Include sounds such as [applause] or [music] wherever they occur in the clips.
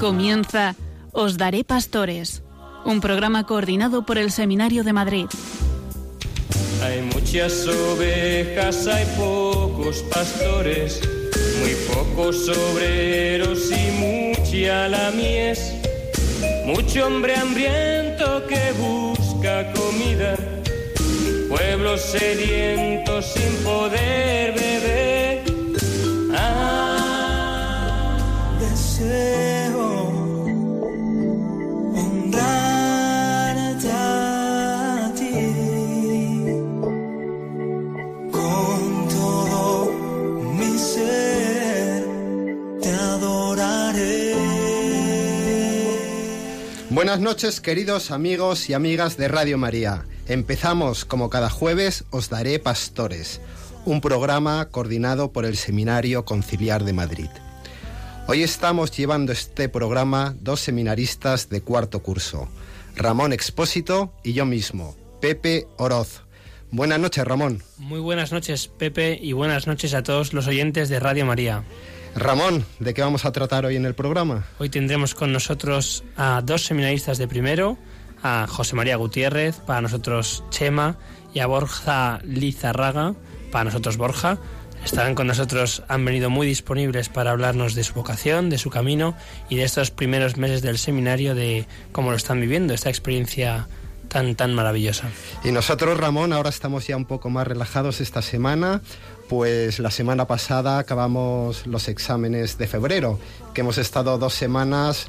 Comienza Os Daré Pastores, un programa coordinado por el Seminario de Madrid. Hay muchas ovejas, hay pocos pastores, muy pocos obreros y mucha la mies. Mucho hombre hambriento que busca comida, pueblo sediento sin poder beber. Ah, deseo Buenas noches queridos amigos y amigas de Radio María. Empezamos como cada jueves Os Daré Pastores, un programa coordinado por el Seminario Conciliar de Madrid. Hoy estamos llevando este programa dos seminaristas de cuarto curso, Ramón Expósito y yo mismo, Pepe Oroz. Buenas noches Ramón. Muy buenas noches, Pepe, y buenas noches a todos los oyentes de Radio María. Ramón, ¿de qué vamos a tratar hoy en el programa? Hoy tendremos con nosotros a dos seminaristas de primero, a José María Gutiérrez, para nosotros Chema, y a Borja Lizarraga, para nosotros Borja. Estarán con nosotros, han venido muy disponibles para hablarnos de su vocación, de su camino y de estos primeros meses del seminario, de cómo lo están viviendo, esta experiencia tan, tan maravillosa. Y nosotros, Ramón, ahora estamos ya un poco más relajados esta semana, pues la semana pasada acabamos los exámenes de febrero, que hemos estado dos semanas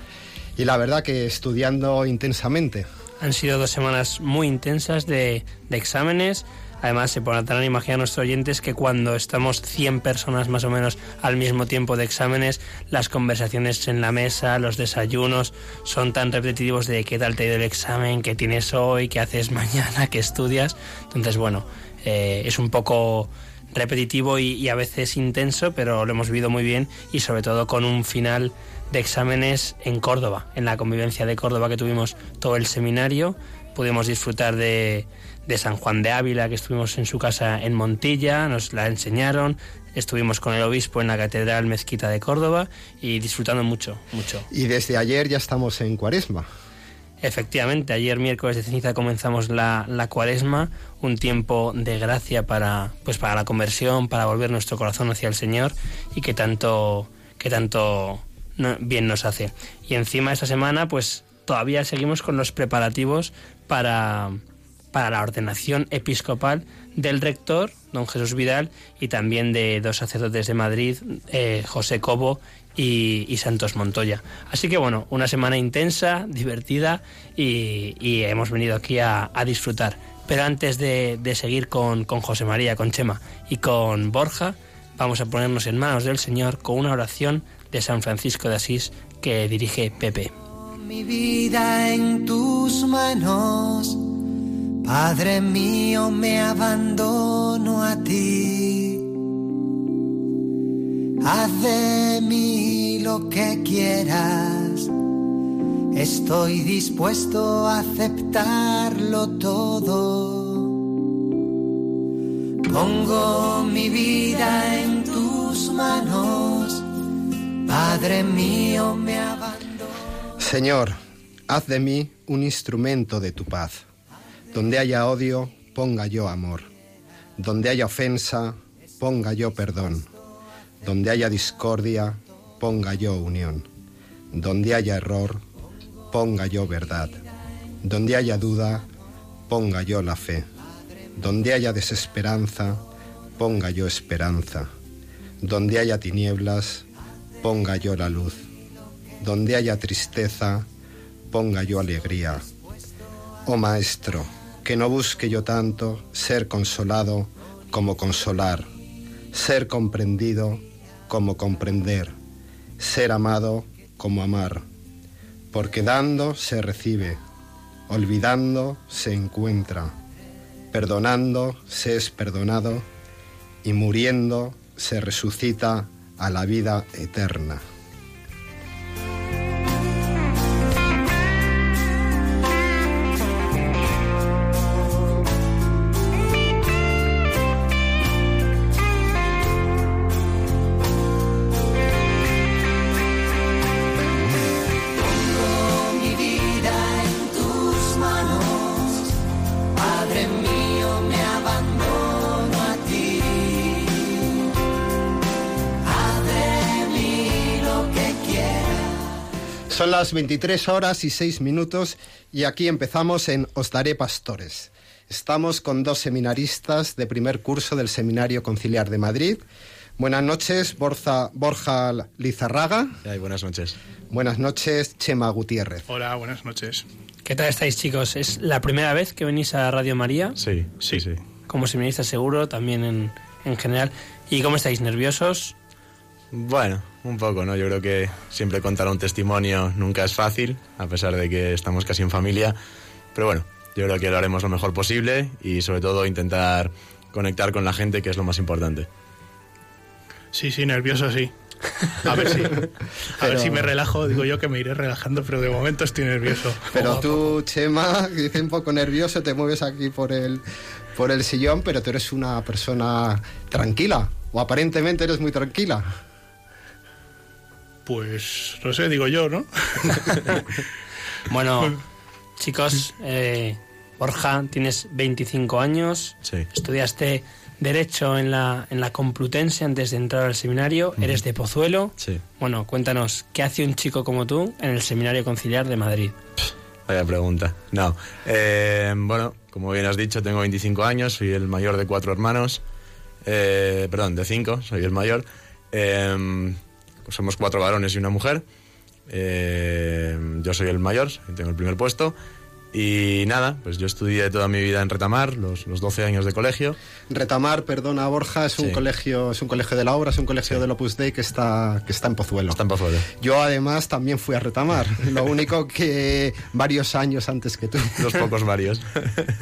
y la verdad que estudiando intensamente. Han sido dos semanas muy intensas de, de exámenes. Además, se podrán imaginar nuestros oyentes que cuando estamos 100 personas más o menos al mismo tiempo de exámenes, las conversaciones en la mesa, los desayunos, son tan repetitivos de qué tal te ha ido el examen, qué tienes hoy, qué haces [laughs] mañana, qué estudias. Entonces, bueno, eh, es un poco repetitivo y, y, a veces intenso, pero lo hemos vivido muy bien y sobre todo con un final de exámenes en Córdoba, en la convivencia de Córdoba que tuvimos todo el seminario. Pudimos disfrutar de, de San Juan de Ávila, que estuvimos en su casa en Montilla, nos la enseñaron, estuvimos con el obispo en la Catedral Mezquita de Córdoba y disfrutando mucho, mucho. Y desde ayer ya estamos en Cuaresma. Efectivamente, ayer miércoles de ceniza comenzamos la, la, cuaresma, un tiempo de gracia para, pues para la conversión, para volver nuestro corazón hacia el Señor y que tanto, que tanto bien nos hace. Y encima esta semana, pues todavía seguimos con los preparativos para, para la ordenación episcopal del rector, don Jesús Vidal, y también de dos sacerdotes de Madrid, eh, José Cobo y, Santos Montoya. Así que bueno, una semana intensa, divertida y, hemos venido aquí a, disfrutar. Pero antes de, de seguir con, con, José María, con Chema y con Borja, vamos a ponernos en manos del Señor con una oración de San Francisco de Asís que dirige Pepe. Mi vida en tus manos, Padre mío, me abandono a ti. Haz de mí lo que quieras. Estoy dispuesto a aceptarlo todo. Pongo mi vida en tus manos. Padre mío, me abandono. Señor, haz de mí un instrumento de tu paz. Donde haya odio, ponga yo amor. Donde haya ofensa, ponga yo perdón. Donde haya discordia, ponga yo unión. Donde haya error, ponga yo verdad. Donde haya duda, ponga yo la fe. Donde haya desesperanza, ponga yo esperanza. Donde haya tinieblas, ponga yo la luz. Donde haya tristeza, ponga yo alegría. Oh Maestro, que no busque yo tanto ser consolado como consolar, ser comprendido como comprender, ser amado como amar, porque dando se recibe, olvidando se encuentra, perdonando se es perdonado y muriendo se resucita a la vida eterna. Son las 23 horas y 6 minutos y aquí empezamos en Os Daré Pastores. Estamos con dos seminaristas de primer curso del Seminario Conciliar de Madrid. Buenas noches, Borja, Borja Lizarraga. Ay, buenas noches. Buenas noches, Chema Gutiérrez. Hola, buenas noches. ¿Qué tal estáis, chicos? ¿Es la primera vez que venís a Radio María? Sí, sí, sí. Como seminaristas seguro, también en, en general. ¿Y cómo estáis? ¿Nerviosos? Bueno, un poco, ¿no? Yo creo que siempre contar un testimonio nunca es fácil, a pesar de que estamos casi en familia. Pero bueno, yo creo que lo haremos lo mejor posible y sobre todo intentar conectar con la gente, que es lo más importante. Sí, sí, nervioso sí. A ver si, a ver [laughs] si me relajo, digo yo que me iré relajando, pero de momento estoy nervioso. Pero tú, Chema, que [laughs] dice un poco nervioso, te mueves aquí por el, por el sillón, pero tú eres una persona tranquila, o aparentemente eres muy tranquila. Pues no sé, digo yo, ¿no? [laughs] Bueno, chicos, eh, Borja, tienes 25 años, Sí. estudiaste Derecho en la, en la Complutense antes de entrar al seminario, eres de Pozuelo. Sí. Bueno, cuéntanos, ¿qué hace un chico como tú en el Seminario Conciliar de Madrid? Vaya pregunta. No. Eh, bueno, como bien has dicho, tengo 25 años, soy el mayor de cuatro hermanos. Eh, perdón, de cinco, soy el mayor. Eh, somos cuatro varones y una mujer. Eh, yo soy el mayor, tengo el primer puesto. Y nada, pues yo estudié toda mi vida en Retamar, los, los 12 años de colegio. Retamar, perdona Borja, es un Sí. colegio, es un colegio de la obra, es un colegio del Opus Dei que está, que está en Pozuelo. Está en Pozuelo. Yo además también fui a Retamar, [laughs] lo único que varios años antes que tú. Los pocos varios.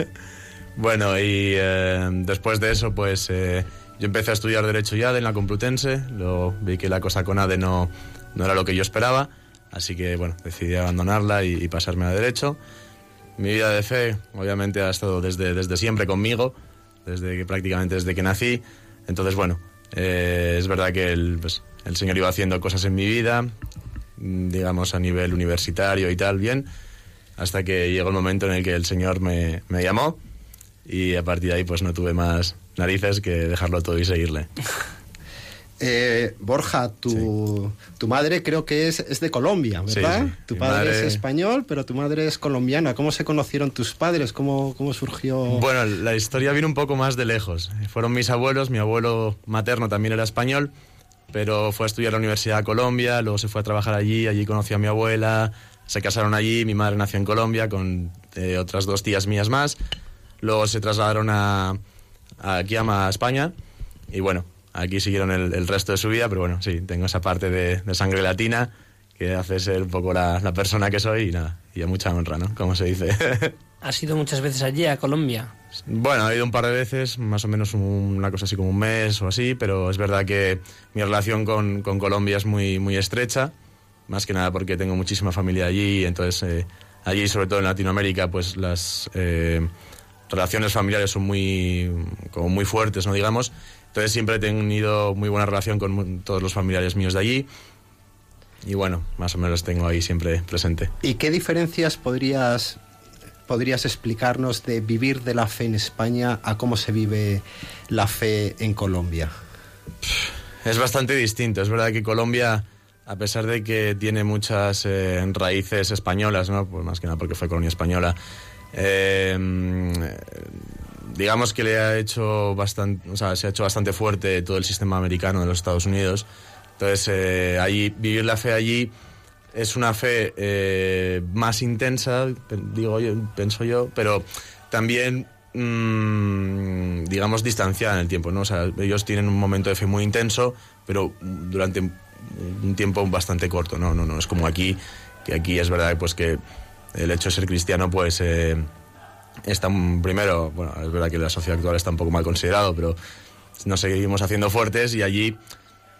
[laughs] bueno, y eh, después de eso, pues eh, yo empecé a estudiar Derecho y ADE en la Complutense. Lo, vi que la cosa con ADE no, no era lo que yo esperaba. Así que, bueno, decidí abandonarla y, y pasarme a Derecho. Mi vida de fe, obviamente, ha estado desde, desde siempre conmigo, desde que prácticamente desde que nací. Entonces, bueno, eh, es verdad que el, pues, el Señor iba haciendo cosas en mi vida, mm, digamos, a nivel universitario y tal, bien, hasta que llegó el momento en el que el Señor me, me llamó y a partir de ahí pues no tuve más narices que dejarlo todo y seguirle. [laughs] Eh, Borja, tu, tu madre creo que es, es de Colombia, Sí, ¿verdad? sí. Tu Mi padre madre- es español, pero tu madre es colombiana. ¿Cómo se conocieron tus padres? ¿Cómo, cómo surgió? Bueno, la historia viene un poco más de lejos. Fueron mis abuelos, mi abuelo materno también era español, pero fue a estudiar a la Universidad de Colombia, luego se fue a trabajar allí, allí conoció a mi abuela, se casaron allí, mi madre nació en Colombia con eh, otras dos tías mías más, luego se trasladaron a- aquí a España y bueno, aquí siguieron el, el resto de su vida, pero bueno, sí, tengo esa parte de, de sangre latina que hace ser un poco la, la persona que soy y nada, y a mucha honra, ¿no? Como se dice. [laughs] ¿Has ido muchas veces allí, a Colombia? Bueno, he ido un par de veces, más o menos un- una cosa así como un mes o así, pero es verdad que mi relación con, con Colombia es muy, muy estrecha, más que nada porque tengo muchísima familia allí, entonces eh, allí, sobre todo en Latinoamérica, pues las eh, relaciones familiares son muy, como muy fuertes, ¿no? Digamos. Entonces siempre he tenido muy buena relación con todos los familiares míos de allí y bueno, más o menos tengo ahí siempre presente. ¿Y qué diferencias podrías, podrías explicarnos de vivir de la fe en España a cómo se vive la fe en Colombia? Es bastante distinto. Es verdad que Colombia, a pesar de que tiene muchas eh, raíces españolas, ¿no? Pues más que nada porque fue colonia española, eh, digamos que le ha hecho bastante, o sea, se ha hecho bastante fuerte todo el sistema americano de los Estados Unidos. Entonces, eh, allí, vivir la fe allí es una fe eh, más intensa, digo yo, pienso yo, pero también, mm, digamos, distanciada en el tiempo, ¿no? O sea, ellos tienen un momento de fe muy intenso, pero durante un tiempo bastante corto, ¿no? No, no, es como aquí, que aquí es verdad pues que el hecho de ser cristiano, pues... eh, está primero, bueno, es verdad que la sociedad actual está un poco mal considerado, pero nos seguimos haciendo fuertes y allí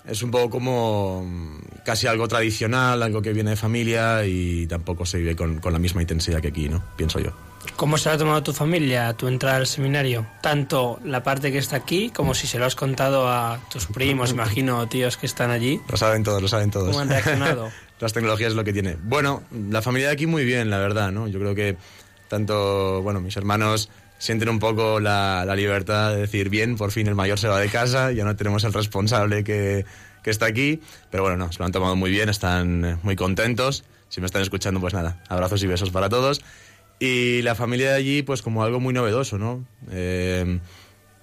es un poco como mm, casi algo tradicional, algo que viene de familia y tampoco se vive con, con la misma intensidad que aquí, ¿no? Pienso yo. ¿Cómo se lo ha tomado tu familia tu entrada al seminario? Tanto la parte que está aquí como si se lo has contado a tus primos, [laughs] imagino, tíos que están allí. Lo saben todos, lo saben todos. ¿Cómo han reaccionado? [laughs] Las tecnologías es lo que tiene. Bueno, la familia de aquí muy bien, la verdad, ¿no? Yo creo que tanto, bueno, mis hermanos sienten un poco la, la libertad de decir, bien, por fin el mayor se va de casa, ya no tenemos el responsable que, que está aquí, pero bueno, no, se lo han tomado muy bien, están eh, muy contentos. si me están escuchando, pues nada, abrazos y besos para todos. Y la familia de allí, pues como algo muy novedoso, ¿no? Eh,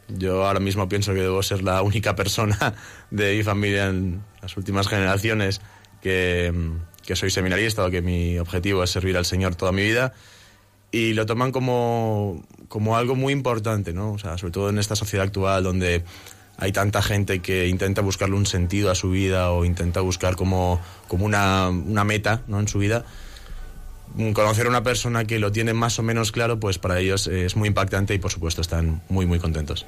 yo ahora mismo pienso que debo ser la única persona [laughs] de mi familia en las últimas generaciones que, que soy seminarista o que mi objetivo es servir al Señor toda mi vida y lo toman como, como algo muy importante, ¿no? O sea, sobre todo en esta sociedad actual donde hay tanta gente que intenta buscarle un sentido a su vida o intenta buscar como, como una, una meta ¿no? en su vida. Conocer a una persona que lo tiene más o menos claro, pues para ellos es muy impactante y por supuesto están muy, muy contentos.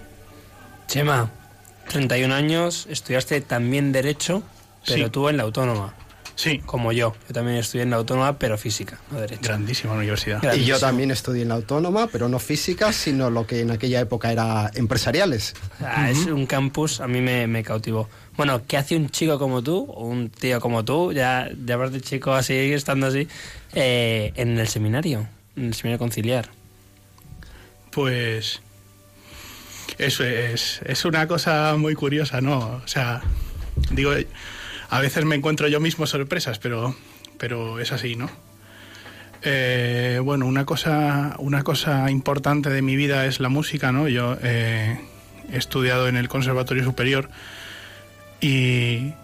Chema, 31 años, estudiaste también Derecho, pero Sí. tú en la Autónoma, Sí, como yo. Yo también estudié en la Autónoma, pero física, no Derecho. grandísima universidad. Y yo también estudié en la autónoma, pero no física, sino lo que en aquella época era empresariales. Ah, Es un campus, a mí me, me cautivó. Bueno, ¿qué hace un chico como tú, o un tío como tú, ya llamarte chico así, estando así, eh, en el seminario, en el seminario conciliar? Pues eso es, es una cosa muy curiosa, ¿no? O sea, digo, a veces me encuentro yo mismo sorpresas, pero, pero es así, ¿no? Eh, bueno, una cosa, una cosa importante de mi vida es la música, ¿no? Yo eh, he estudiado en el Conservatorio Superior y,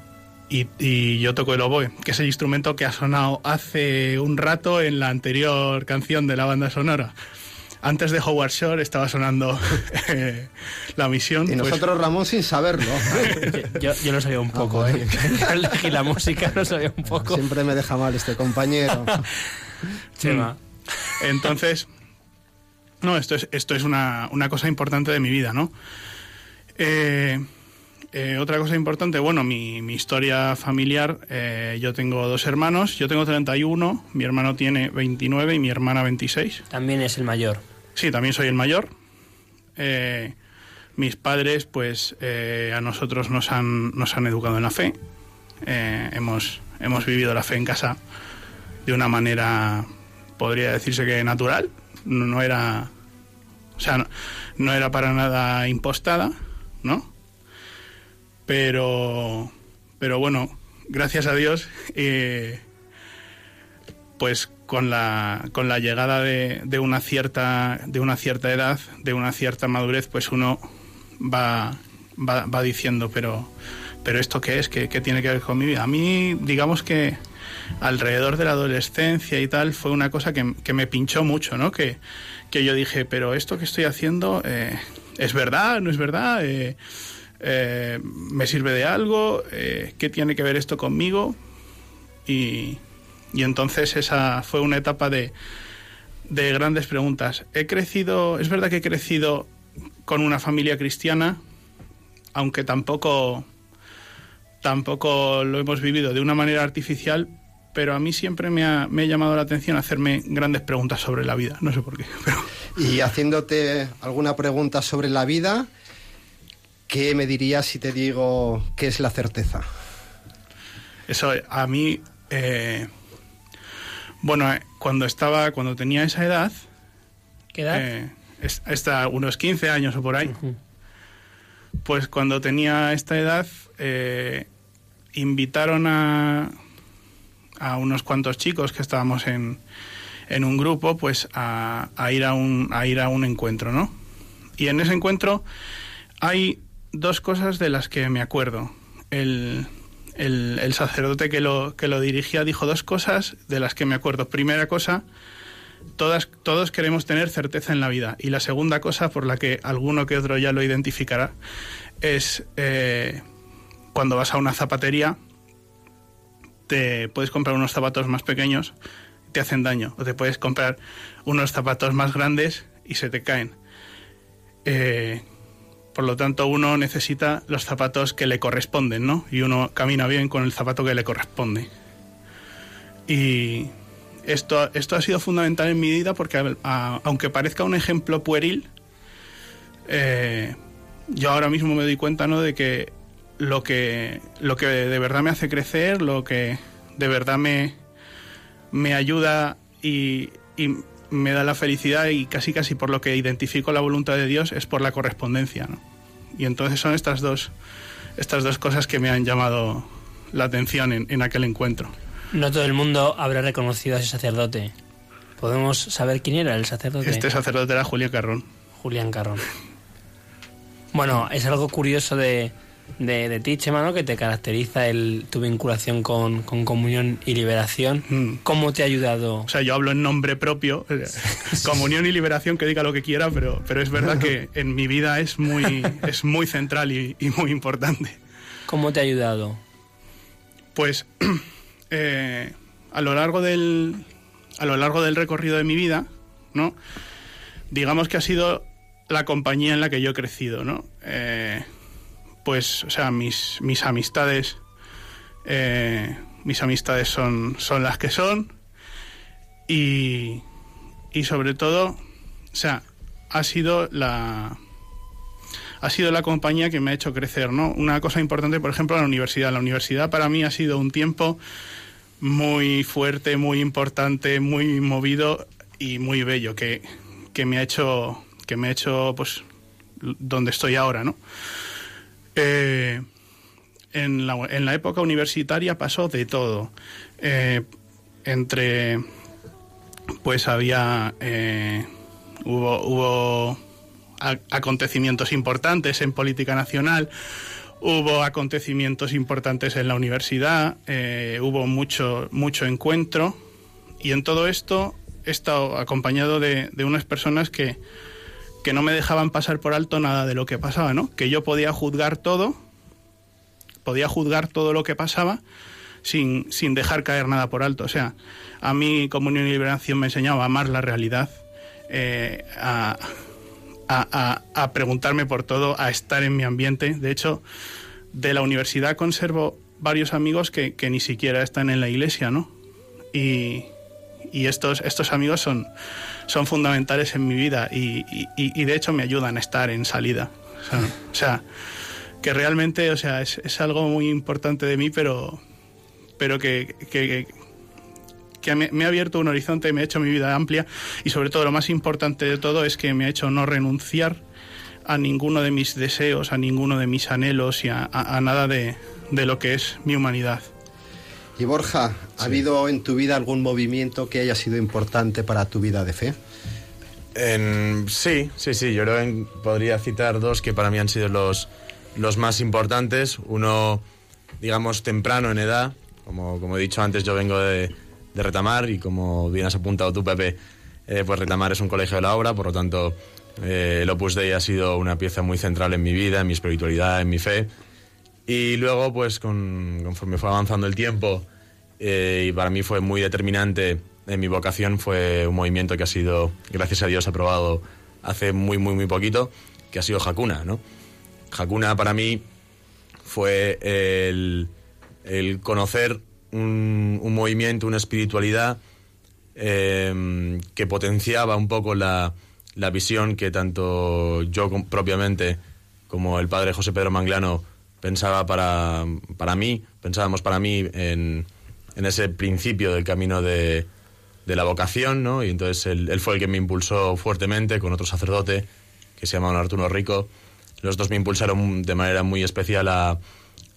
y, y yo toco el oboe, que es el instrumento que ha sonado hace un rato en la anterior canción de la banda sonora. Antes de Howard Shore estaba sonando [laughs] eh, la misión. Y pues- nosotros, Ramón, sin saberlo. [laughs] Yo, yo lo sabía un poco, Ah, ¿eh? Y la música lo sabía un poco. Siempre me deja mal este compañero. [laughs] Chema. Entonces, no, esto es, esto es una, una cosa importante de mi vida, ¿no? Eh, eh, otra cosa importante, bueno, mi, mi historia familiar, eh, yo tengo dos hermanos, yo tengo 31, mi hermano tiene 29 y mi hermana 26. También es el mayor. Sí, también soy el mayor. Eh, mis padres, pues, eh, a nosotros nos han, nos han educado en la fe. Hemos, hemos vivido la fe en casa de una manera, podría decirse que natural. No, no era, o sea, no, no era para nada impostada, ¿no? Pero, pero bueno, gracias a Dios, eh, pues con la, con la llegada de, de una cierta de una cierta edad, de una cierta madurez, pues uno va, va, va diciendo, pero, pero esto qué es, ¿Qué, qué tiene que ver con mi vida. A mí, digamos que alrededor de la adolescencia y tal, fue una cosa que, que me pinchó mucho, ¿no? Que, que yo dije, pero esto que estoy haciendo, eh, ¿es verdad? ¿No es verdad? Eh, eh, ¿Me sirve de algo? Eh, ¿Qué tiene que ver esto conmigo? Y, y entonces esa fue una etapa de, de grandes preguntas. He crecido, es verdad que he crecido con una familia cristiana, aunque tampoco, tampoco lo hemos vivido de una manera artificial, pero a mí siempre me ha, me ha llamado la atención hacerme grandes preguntas sobre la vida. No sé por qué, [laughs] pero Y haciéndote alguna pregunta sobre la vida, ¿qué me dirías si te digo qué es la certeza? Eso a mí, eh, bueno, eh, cuando estaba, cuando tenía esa edad, ¿Qué edad? eh, es- hasta unos 15 años o por ahí, pues cuando tenía esta edad, eh, invitaron a, a unos cuantos chicos que estábamos en, en un grupo, pues a, a ir a un, a ir a un encuentro, ¿no? Y en ese encuentro hay dos cosas de las que me acuerdo. El, el, sacerdote que lo, que lo dirigía dijo dos cosas de las que me acuerdo. Primera cosa, todas, todos queremos tener certeza en la vida. Y la segunda cosa, por la que alguno que otro ya lo identificará, es eh, cuando vas a una zapatería, te puedes comprar unos zapatos más pequeños, te hacen daño. O te puedes comprar unos zapatos más grandes y se te caen. Eh, por lo tanto, uno necesita los zapatos que le corresponden, ¿no? Y uno camina bien con el zapato que le corresponde. Y esto, esto ha sido fundamental en mi vida porque, aunque parezca un ejemplo pueril, eh, yo ahora mismo me doy cuenta, ¿no? De que lo que, lo que de verdad me hace crecer, lo que de verdad me, me ayuda y, y me da la felicidad y casi casi por lo que identifico la voluntad de Dios es por la correspondencia, ¿no? Y entonces son estas dos, estas dos cosas que me han llamado la atención en, en aquel encuentro. No todo el mundo habrá reconocido a ese sacerdote. ¿Podemos saber quién era el sacerdote? Este sacerdote era Julio Carrón. Julián Carrón. Bueno, es algo curioso de, de, de ti, Chema, ¿no? que te caracteriza el, tu vinculación con, con comunión y liberación. Mm. ¿Cómo te ha ayudado? O sea, yo hablo en nombre propio, eh, [laughs] comunión y liberación, que diga lo que quiera, pero, pero es verdad que en mi vida es muy, es muy central y, y muy importante. ¿Cómo te ha ayudado? Pues [clears throat] eh, a lo largo del a lo largo del recorrido de mi vida, ¿no? Digamos que ha sido la compañía en la que yo he crecido, ¿no? Eh, pues, o sea, mis, mis amistades, eh, mis amistades son, son las que son y, y sobre todo, o sea, ha sido la ha sido la compañía que me ha hecho crecer, ¿no? Una cosa importante, por ejemplo, la universidad. La universidad para mí ha sido un tiempo muy fuerte, muy importante, muy movido y muy bello, que, que me ha hecho, que me ha hecho, pues, donde estoy ahora, ¿no? Eh, en, la, en la época universitaria pasó de todo. Eh, entre, pues había, eh, hubo, hubo acontecimientos importantes en política nacional, hubo acontecimientos importantes en la universidad, hubo mucho, mucho encuentro y en todo esto he estado acompañado de, de unas personas que, que no me dejaban pasar por alto nada de lo que pasaba, ¿no? Que yo podía juzgar todo, podía juzgar todo lo que pasaba sin, sin dejar caer nada por alto. O sea, a mí Comunión y Liberación me enseñaba a amar la realidad, eh, a, a, a- a preguntarme por todo, a estar en mi ambiente. De hecho, de la universidad conservo varios amigos que, que ni siquiera están en la iglesia, ¿no? Y, y estos, estos amigos son, son fundamentales en mi vida y, y- de hecho me ayudan a estar en salida. O sea, que realmente o sea, es, es algo muy importante de mí, pero, pero que, que, me, ha abierto un horizonte, me ha hecho mi vida amplia y sobre todo lo más importante de todo es que me ha hecho no renunciar a ninguno de mis deseos, a ninguno de mis anhelos y a, a- a nada de, de lo que es mi humanidad. Y Borja, ¿ha habido en tu vida algún movimiento que haya sido importante para tu vida de fe? En- sí, sí, sí. Yo creo que podría citar dos que para mí han sido los, los más importantes. Uno, digamos, temprano en edad. Como, como he dicho antes, yo vengo de, de Retamar y como bien has apuntado tú, Pepe, eh, pues Retamar es un colegio de la obra, por lo tanto, eh, el Opus Dei ha sido una pieza muy central en mi vida, en mi espiritualidad, en mi fe. Y luego, pues con- conforme fue avanzando el tiempo, eh, y para mí fue muy determinante en mi vocación, fue un movimiento que ha sido, gracias a Dios, aprobado hace muy, muy, muy poquito, que ha sido Hakuna, ¿no? Hakuna para mí fue el, el conocer un, un movimiento, una espiritualidad eh, que potenciaba un poco la, la visión que tanto yo propiamente como el padre José Pedro Manglano pensaba para, para mí, pensábamos para mí en, en ese principio del camino de, de la vocación, ¿no? Y entonces él, fue el que me impulsó fuertemente con otro sacerdote que se llama Arturo Rico. Los dos me impulsaron de manera muy especial a,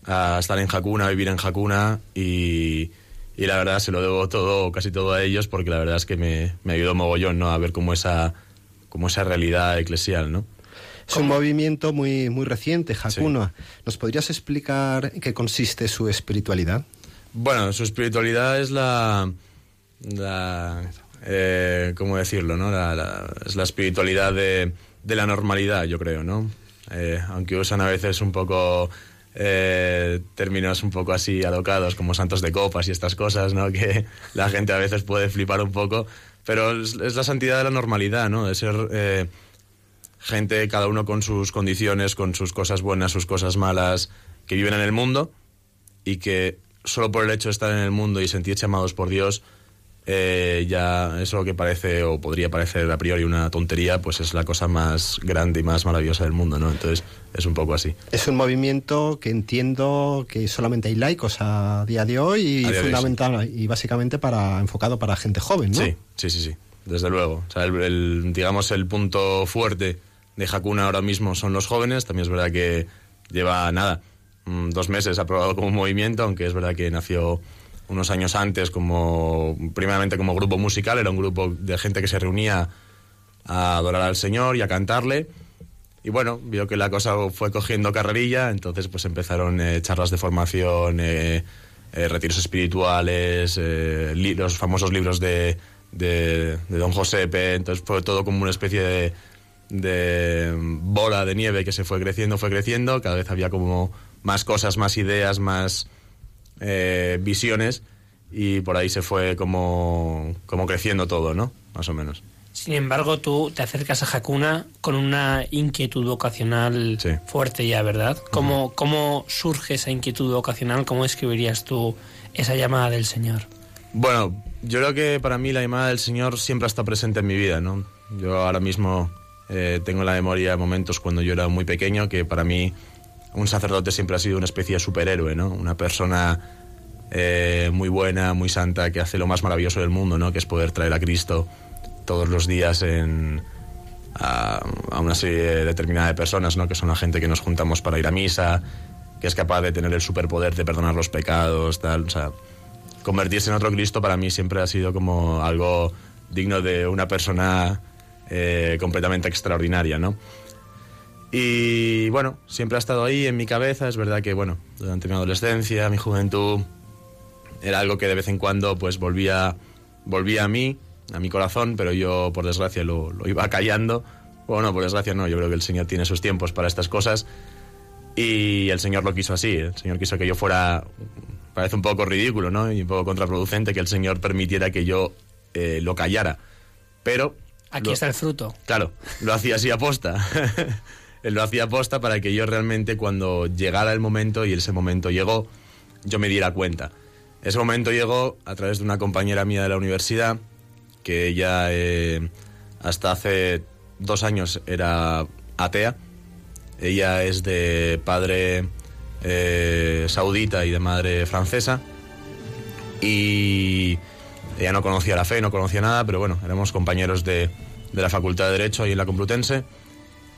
a estar en Hakuna, a vivir en Hakuna y, y la verdad se lo debo todo, casi todo a ellos porque la verdad es que me, me ayudó mogollón, ¿no? A ver cómo esa, cómo esa realidad eclesial, ¿no? Es un movimiento muy, muy reciente, Hakuna. ¿Nos podrías explicar en qué consiste su espiritualidad? Bueno, su espiritualidad es la. la eh, ¿Cómo decirlo? ¿no? La- la- es la espiritualidad de, de la normalidad, yo creo, ¿no? Eh, aunque usan a veces un poco. eh, términos un poco así alocados como santos de copas y estas cosas, ¿no? [laughs] Que la gente a veces puede flipar un poco, pero es, es la santidad de la normalidad, ¿no? De ser eh, gente, cada uno con sus condiciones, con sus cosas buenas, sus cosas malas, que viven en el mundo y que solo por el hecho de estar en el mundo y sentirse amados por Dios, eh, ya eso que parece o podría parecer a priori una tontería, pues es la cosa más grande y más maravillosa del mundo, ¿no? Entonces es un poco así. Es un movimiento que entiendo que solamente hay laicos a día de hoy y día de hoy, fundamental y básicamente para enfocado para gente joven, ¿no? Sí, sí, sí, sí, desde luego. O sea, el, el- digamos el punto fuerte de Hakuna ahora mismo son los jóvenes. También es verdad que lleva nada, mm, dos meses aprobado como movimiento, aunque es verdad que nació unos años antes como, primeramente como grupo musical, era un grupo de gente que se reunía a adorar al Señor y a cantarle. Y bueno, vio que la cosa fue cogiendo carrerilla, entonces pues empezaron eh, charlas de formación, eh, eh, retiros espirituales, los famosos libros de, de, Don Josepe, entonces fue todo como una especie de, de bola de nieve que se fue creciendo, fue creciendo, cada vez había como más cosas, más ideas, más visiones y por ahí se fue como, como creciendo todo, ¿no? Más o menos. Sin embargo, tú te acercas a Hakuna con una inquietud vocacional fuerte ya, ¿verdad? ¿Cómo, ¿Cómo surge esa inquietud vocacional? ¿Cómo escribirías tú esa llamada del Señor? Bueno, yo creo que para mí la llamada del Señor siempre ha estado presente en mi vida, ¿no? Yo ahora mismo eh, tengo en la memoria momentos cuando yo era muy pequeño que para mí un sacerdote siempre ha sido una especie de superhéroe, ¿no? Una persona eh, muy buena, muy santa, que hace lo más maravilloso del mundo, ¿no? Que es poder traer a Cristo todos los días en, a, una serie determinada de personas, ¿no? que son la gente que nos juntamos para ir a misa, que es capaz de tener el superpoder de perdonar los pecados, tal. Convertirse en otro Cristo para mí siempre ha sido como algo digno de una persona eh, completamente extraordinaria, ¿no? Y bueno, siempre ha estado ahí en mi cabeza. Es verdad que, bueno, durante mi adolescencia, mi juventud, era algo que de vez en cuando pues volvía, volvía a mí a mi corazón, pero yo por desgracia lo, iba callando. Bueno, por desgracia no, yo creo que el Señor tiene sus tiempos para estas cosas y el Señor lo quiso así. El Señor quiso que yo fuera, parece un poco ridículo, ¿no? Y un poco contraproducente que el Señor permitiera que yo eh, lo callara. Pero... Aquí está el fruto. Claro, lo hacía así aposta. [laughs] Él lo hacía aposta para que yo realmente cuando llegara el momento, y ese momento llegó, yo me diera cuenta. Ese momento llegó a través de una compañera mía de la universidad que ella eh, hasta hace dos años era atea. Ella es de padre eh, saudita y de madre francesa. Y ella no conocía la fe, no conocía nada, pero bueno, éramos compañeros de, de la Facultad de Derecho ahí en la Complutense.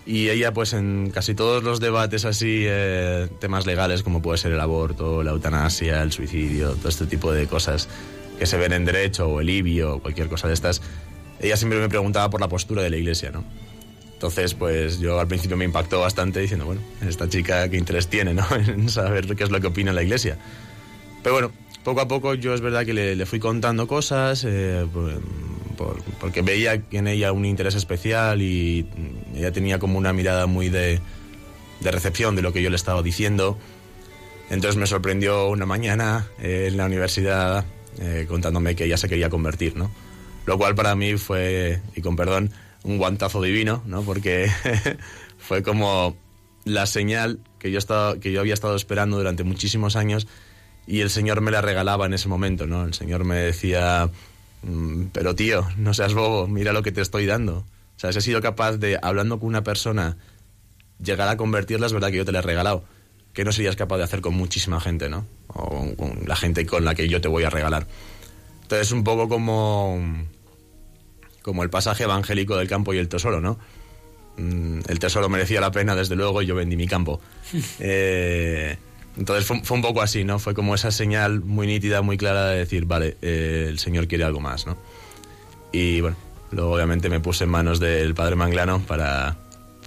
Y ella, pues en casi todos los debates así, eh, temas legales como puede ser el aborto, la eutanasia, el suicidio, todo este tipo de cosas que se ven en derecho o el IBI o cualquier cosa de estas, ella siempre me preguntaba por la postura de la iglesia, ¿no? Entonces, pues yo al principio me impactó bastante diciendo, bueno, esta chica qué interés tiene, ¿no? [laughs] en saber qué es lo que opina la iglesia. Pero bueno, poco a poco yo es verdad que le, fui contando cosas, eh, porque veía en ella un interés especial y ella tenía como una mirada muy de, de recepción de lo que yo le estaba diciendo. Entonces me sorprendió una mañana eh, en la universidad eh, contándome que ella se quería convertir, ¿no? Lo cual para mí fue, y con perdón, un guantazo divino, ¿no? Porque [laughs] fue como la señal que yo, estaba, que yo había estado esperando durante muchísimos años y el Señor me la regalaba en ese momento, ¿no? El Señor me decía, pero tío, no seas bobo, mira lo que te estoy dando. O sea, si has sido capaz de, hablando con una persona, llegar a convertirla, es verdad que yo te la he regalado que no serías capaz de hacer con muchísima gente, ¿no? O con la gente con la que yo te voy a regalar. Entonces, un poco como, como el pasaje evangélico del campo y el tesoro, ¿no? Mm, el tesoro merecía la pena, desde luego, y yo vendí mi campo. [laughs] Eh, entonces fue, un poco así, ¿no? Fue como esa señal muy nítida, muy clara de decir, vale, eh, el Señor quiere algo más, ¿no? Y bueno, luego obviamente me puse en manos del Padre Manglano para,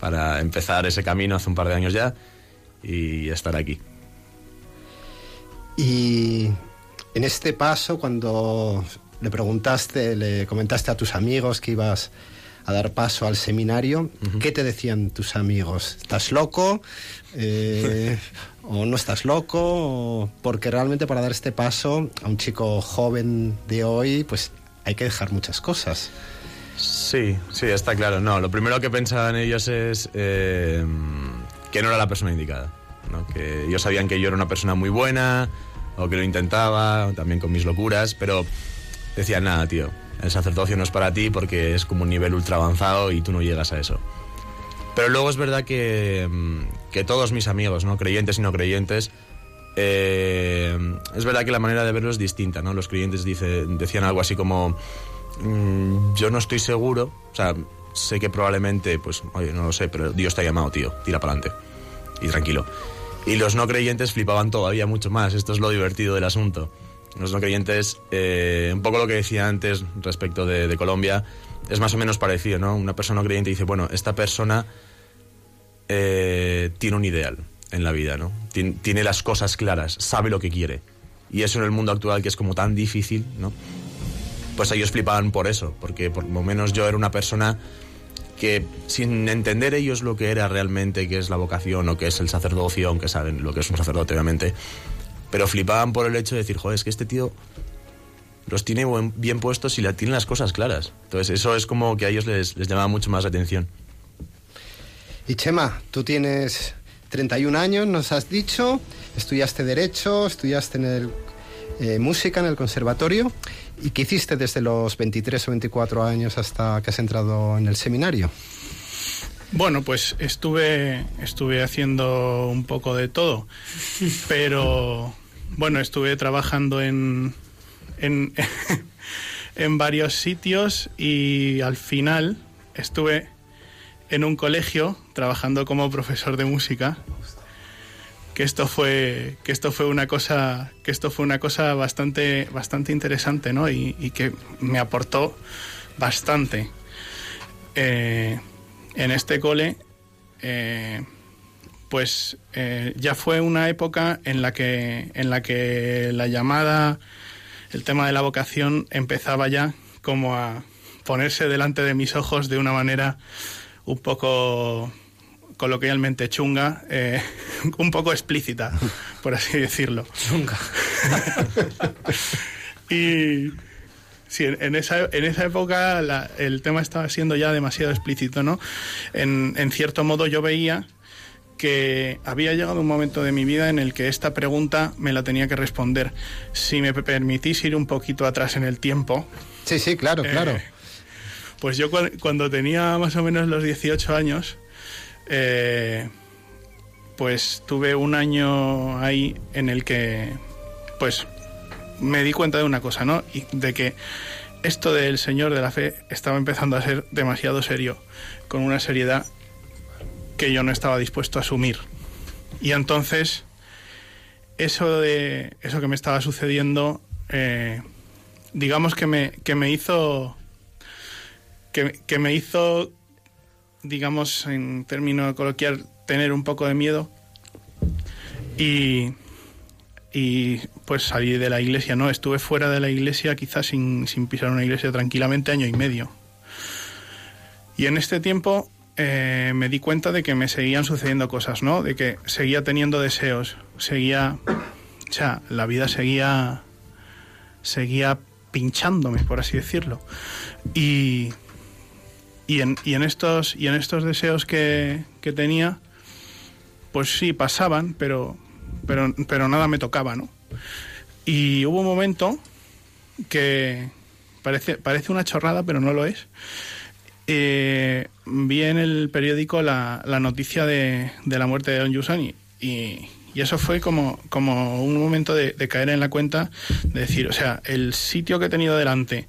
para empezar ese camino hace un par de años ya y estar aquí. Y en este paso, cuando le preguntaste, le comentaste a tus amigos que ibas a dar paso al seminario, ¿qué te decían tus amigos? ¿Estás loco? Eh, ¿O no estás loco? Porque realmente para dar este paso a un chico joven de hoy, pues hay que dejar muchas cosas. Sí, sí, está claro. No, lo primero que pensaban ellos es eh, que no era la persona indicada. Que ellos sabían que yo era una persona muy buena, o que lo intentaba, también con mis locuras, pero decían, nada, tío, el sacerdocio no es para ti porque es como un nivel ultra avanzado y tú no llegas a eso. Pero luego es verdad que, mm, que todos mis amigos, ¿no? creyentes y no creyentes, eh, es verdad que la manera de verlo es distinta. ¿no? Los creyentes dice, decían algo así como, mm, yo no estoy seguro, o sea, sé que probablemente, pues, oye, no lo sé, pero Dios te ha llamado, tío, tira para adelante y tranquilo. Y los no creyentes flipaban todavía mucho más, esto es lo divertido del asunto. Los no creyentes, eh, un poco lo que decía antes respecto de, de Colombia, es más o menos parecido, ¿no? Una persona no creyente dice, bueno, esta persona eh, tiene un ideal en la vida, ¿no? Tien- tiene las cosas claras, sabe lo que quiere. Y eso en el mundo actual que es como tan difícil, ¿no? Pues ellos flipaban por eso, porque por lo menos yo era una persona que sin entender ellos lo que era realmente, qué es la vocación o qué es el sacerdocio, aunque saben lo que es un sacerdote, obviamente, pero flipaban por el hecho de decir, joder, es que este tío los tiene bien puestos y la, tiene las cosas claras. Entonces eso es como que a ellos les, les llamaba mucho más la atención. Y Chema, tú tienes 31 años, nos has dicho, estudiaste Derecho, estudiaste en el, eh, música en el conservatorio. ¿Y qué hiciste desde los 23 o 24 años hasta que has entrado en el seminario? Bueno, pues estuve, estuve haciendo un poco de todo, pero bueno, estuve trabajando en, en, [laughs] en varios sitios y al final estuve en un colegio trabajando como profesor de música que esto fue que esto fue una cosa que esto fue una cosa bastante bastante interesante no y, que me aportó bastante. Eh, en este cole eh, pues eh, ya fue una época en la que en la que la llamada el tema de la vocación empezaba ya como a ponerse delante de mis ojos de una manera un poco coloquialmente chunga, eh, [laughs] un poco explícita, [laughs] por así decirlo. Chunga. [laughs] y sí, en, esa, en esa época la- el tema estaba siendo ya demasiado explícito, ¿no? En, en cierto modo yo veía que había llegado un momento de mi vida en el que esta pregunta me la tenía que responder. Si me permitís ir un poquito atrás en el tiempo, Sí, sí, claro, Eh, claro. Pues yo cu- cuando tenía más o menos los 18 años, eh, pues tuve un año ahí en el que, pues, me di cuenta de una cosa, ¿no? Y de que esto del Señor de la Fe estaba empezando a ser demasiado serio, con una seriedad que yo no estaba dispuesto a asumir. Y entonces, eso de eso que me estaba sucediendo, eh, digamos que me, que me hizo que, me hizo digamos en término coloquial tener un poco de miedo. Y y pues salí de la iglesia no estuve fuera de la iglesia quizás sin, sin pisar una iglesia tranquilamente año y medio. Y en este tiempo eh, me di cuenta de que me seguían sucediendo cosas no de que seguía teniendo deseos seguía o sea la vida seguía seguía pinchándome, por así decirlo. Y, y, en, y en estos, y en estos deseos que, que tenía, pues sí, pasaban, pero, pero, pero nada me tocaba, ¿no? Y hubo un momento que parece, parece una chorrada, pero no lo es. Eh, vi en el periódico la, la noticia de, de la muerte de Don Yusan y, y, y eso fue como, como un momento de, de caer en la cuenta de decir, o sea, el sitio que he tenido delante,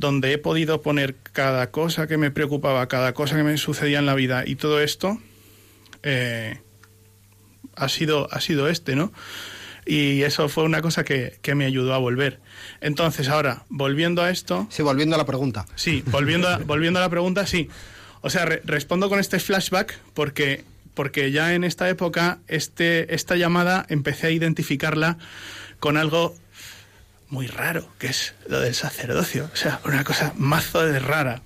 donde he podido poner cada cosa que me preocupaba, cada cosa que me sucedía en la vida y todo esto, eh, ha, sido, ha sido este, ¿no? Y eso fue una cosa que, que me ayudó a volver. Entonces, ahora, volviendo a esto, Sí, volviendo a la pregunta. Sí, volviendo a, [laughs] volviendo a la pregunta, sí. O sea, re- respondo con este flashback porque, porque ya en esta época este, esta llamada empecé a identificarla con algo muy raro, que es lo del sacerdocio. O sea, una cosa mazo de rara.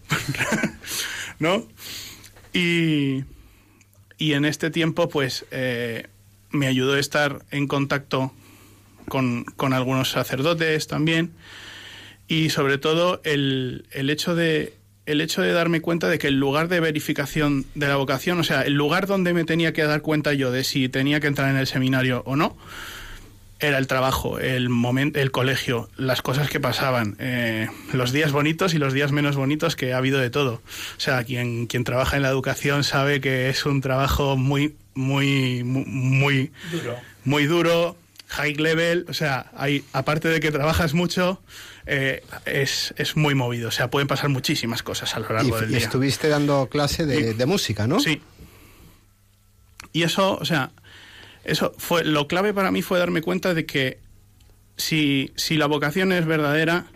[laughs] ¿No? Y, y en este tiempo, pues, eh, me ayudó a estar en contacto con, con algunos sacerdotes también y sobre todo el, el hecho de el hecho de darme cuenta de que el lugar de verificación de la vocación, o sea, el lugar donde me tenía que dar cuenta yo de si tenía que entrar en el seminario o no, era el trabajo, el momento, el colegio, las cosas que pasaban, eh, los días bonitos y los días menos bonitos que ha habido de todo. O sea, quien, quien trabaja en la educación sabe que es un trabajo muy, muy, muy, muy Duro. muy duro, high level, o sea, hay, aparte de que trabajas mucho, eh, es, es muy movido, o sea, pueden pasar muchísimas cosas a lo Y, largo del y día. estuviste dando clase de, de música, ¿no? Sí. Y eso, o sea, eso fue lo clave para mí fue darme cuenta de que si, si la vocación es verdadera,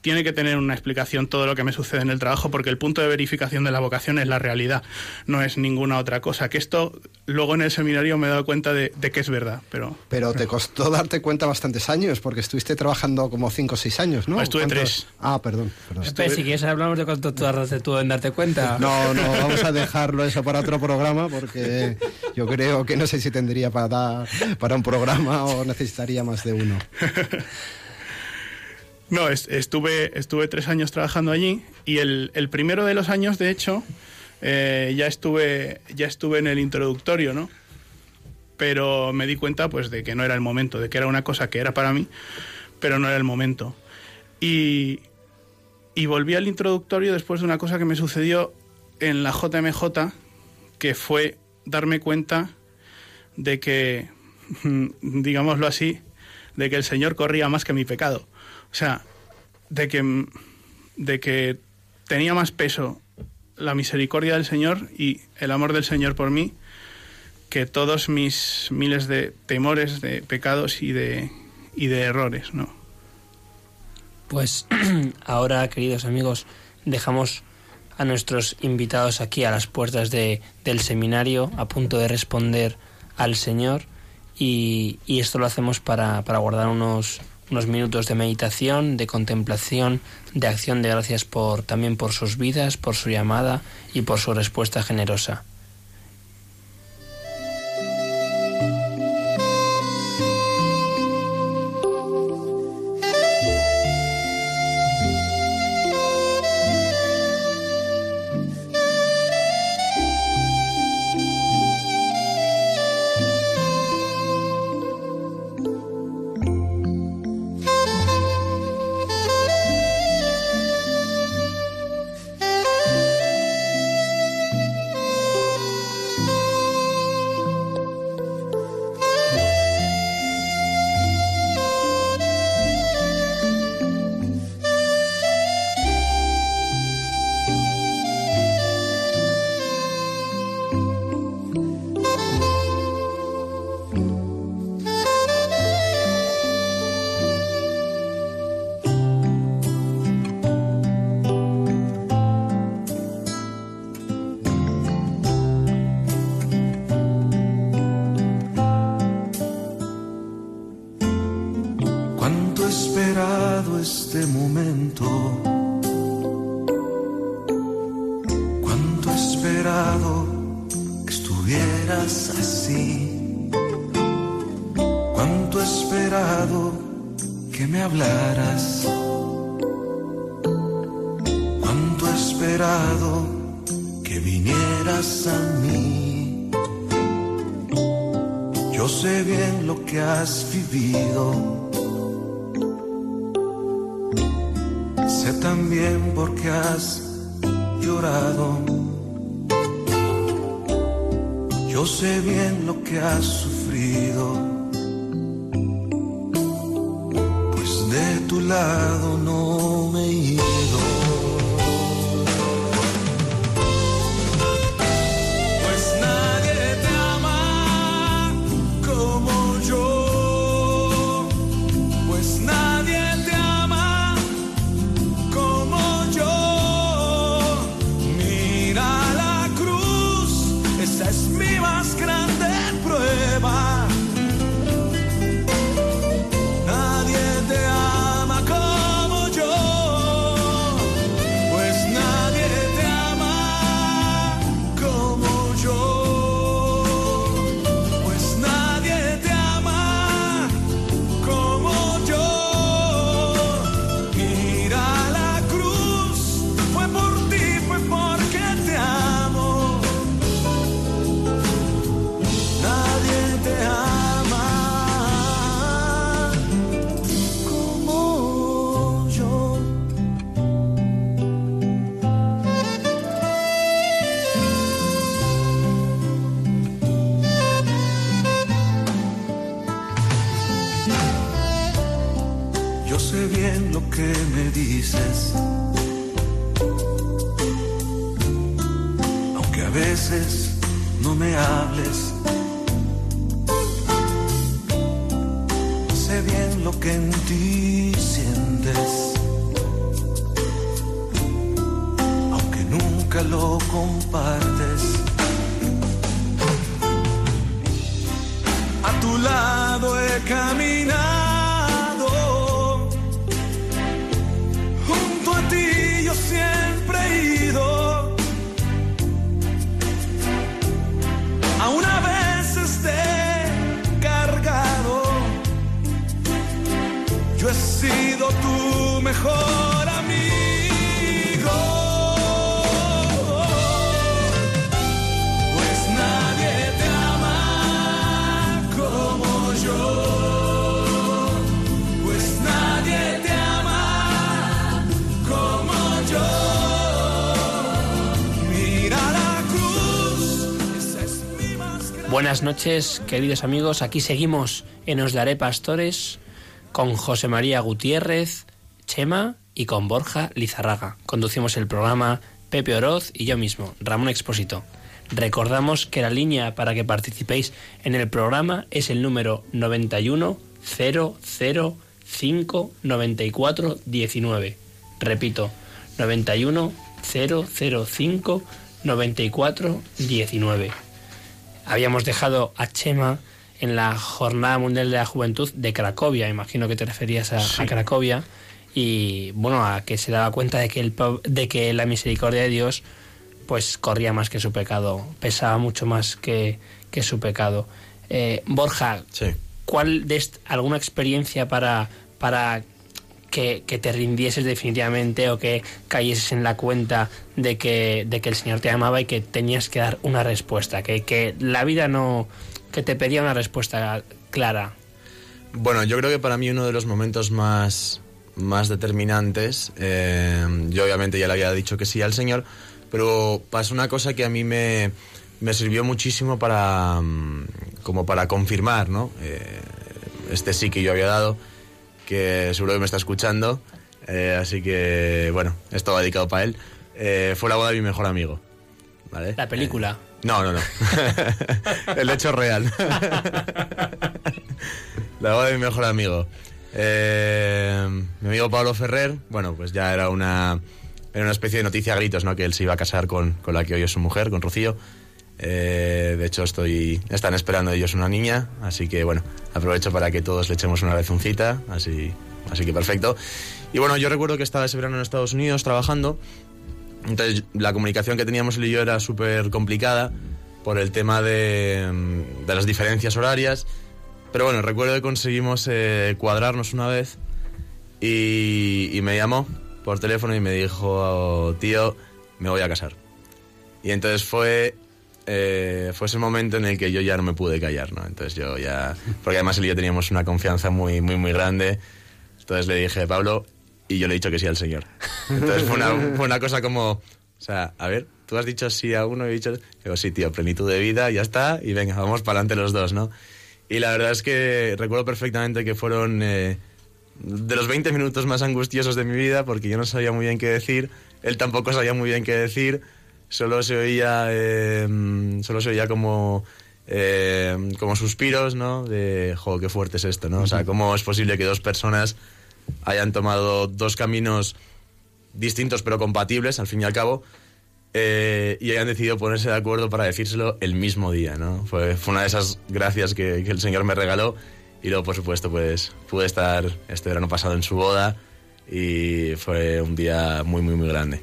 tiene que tener una explicación todo lo que me sucede en el trabajo, porque el punto de verificación de la vocación es la realidad, no es ninguna otra cosa. Que esto luego en el seminario me he dado cuenta de, de que es verdad, pero... Pero te costó darte cuenta bastantes años, porque estuviste trabajando como cinco o seis años, ¿no? Estuve ¿Cuántos? tres. Ah, perdón. perdón. Pepe, si quieres hablamos de cuánto tardaste tú en darte cuenta. [laughs] No, no, vamos a dejarlo eso para otro programa porque yo creo que no sé si tendría para dar para un programa o necesitaría más de uno. [laughs] No, es- estuve, estuve tres años trabajando allí y el, el primero de los años, de hecho, eh, ya, estuve, ya estuve en el introductorio, ¿no? Pero me di cuenta pues de que no era el momento, de que era una cosa que era para mí, pero no era el momento. Y, y volví al introductorio después de una cosa que me sucedió en la JMJ, que fue darme cuenta de que, [laughs] digámoslo así, de que el Señor corría más que mi pecado. O sea, de que, de que tenía más peso la misericordia del Señor y el amor del Señor por mí que todos mis miles de temores, de pecados y de, y de errores, ¿no? Pues [clears throat] ahora, queridos amigos, dejamos a nuestros invitados aquí a las puertas de, del seminario, a punto de responder al Señor, y, y esto lo hacemos para, para guardar unos, unos minutos de meditación, de contemplación, de acción de gracias por también por sus vidas, por su llamada y por su respuesta generosa. Lado no noches, queridos amigos. Aquí seguimos en Os Daré Pastores con José María Gutiérrez, Chema y con Borja Lizarraga. Conducimos el programa Pepe Oroz y yo mismo, Ramón Expósito. Recordamos que la línea para que participéis en el programa es el número 91 005 94 19. Repito, 91 005 94 19 habíamos dejado a Chema en la Jornada Mundial de la Juventud de Cracovia, imagino que te referías a, a Cracovia, y bueno, a que se daba cuenta de que, el, de que la misericordia de Dios pues corría más que su pecado, pesaba mucho más que, que su pecado. Eh, Borja, Sí. ¿cuál de alguna experiencia para, para que, que te rindieses definitivamente o que cayeses en la cuenta de que, de que el Señor te amaba y que tenías que dar una respuesta, que, que la vida no, que te pedía una respuesta clara. Bueno, yo creo que para mí uno de los momentos más, más determinantes, eh, yo obviamente ya le había dicho que sí al Señor, pero pasó una cosa que a mí me, me sirvió muchísimo para, mm, como para confirmar, ¿no? Eh, este sí que yo había dado, que seguro que me está escuchando, eh, así que, bueno, esto va dedicado para él. Eh, fue la boda de mi mejor amigo, ¿vale? La película. No, no, no. [laughs] El hecho real. [laughs] La boda de mi mejor amigo. Eh, mi amigo Pablo Ferrer, bueno, pues ya era una, era una especie de noticia a gritos, ¿no? Que él se iba a casar con, con la que hoy es su mujer, con Rocío. Eh, de hecho, estoy, están esperando ellos una niña, así que bueno, aprovecho para que todos le echemos una bezuncita, así, así que perfecto. Y bueno, yo recuerdo que estaba ese verano en Estados Unidos trabajando, entonces la comunicación que teníamos él y yo era súper complicada por el tema de, mm, las diferencias horarias, pero bueno, recuerdo que conseguimos eh, cuadrarnos una vez y me llamó por teléfono y me dijo, tío, me voy a casar. Y entonces fue, eh, fue ese momento en el que yo ya no me pude callar, ¿no? Entonces yo ya, porque además él y yo teníamos una confianza muy, muy, muy grande. Entonces le dije, Pablo, y yo le he dicho que sí al Señor. Entonces fue una, fue una cosa como, o sea, a ver, tú has dicho sí a uno y he dicho, digo, sí, tío, plenitud de vida, ya está, y venga, vamos para adelante los dos, ¿no? Y la verdad es que recuerdo perfectamente que fueron eh, de los 20 minutos más angustiosos de mi vida, porque yo no sabía muy bien qué decir, él tampoco sabía muy bien qué decir, solo se oía, eh, solo se oía como, eh, como suspiros, ¿no? De, jo, qué fuerte es esto, ¿no? O sea, ¿cómo es posible que dos personas hayan tomado dos caminos distintos pero compatibles, al fin y al cabo, eh, y hayan decidido ponerse de acuerdo para decírselo el mismo día, ¿no? Fue, fue una de esas gracias que, que el Señor me regaló y luego, por supuesto, pues pude estar este verano pasado en su boda y fue un día muy, muy, muy grande.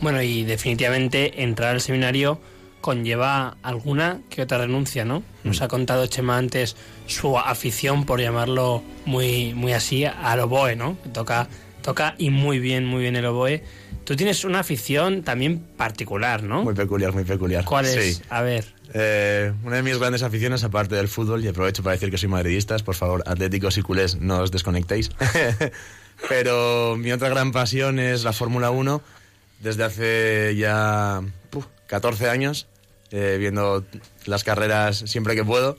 Bueno, y definitivamente entrar al seminario conlleva alguna que otra renuncia, ¿no? Nos ha contado Chema antes su afición, por llamarlo muy, muy así, al oboe, ¿no? Toca, toca y muy bien, muy bien el oboe. Tú tienes una afición también particular, ¿no? Muy peculiar, muy peculiar. ¿Cuál es? Sí. A ver. Eh, una de mis grandes aficiones, aparte del fútbol, y aprovecho para decir que soy madridista, por favor, atléticos y culés, no os desconectéis. [laughs] Pero mi otra gran pasión es la Fórmula 1, desde hace ya puf, 14 años, eh, viendo las carreras siempre que puedo.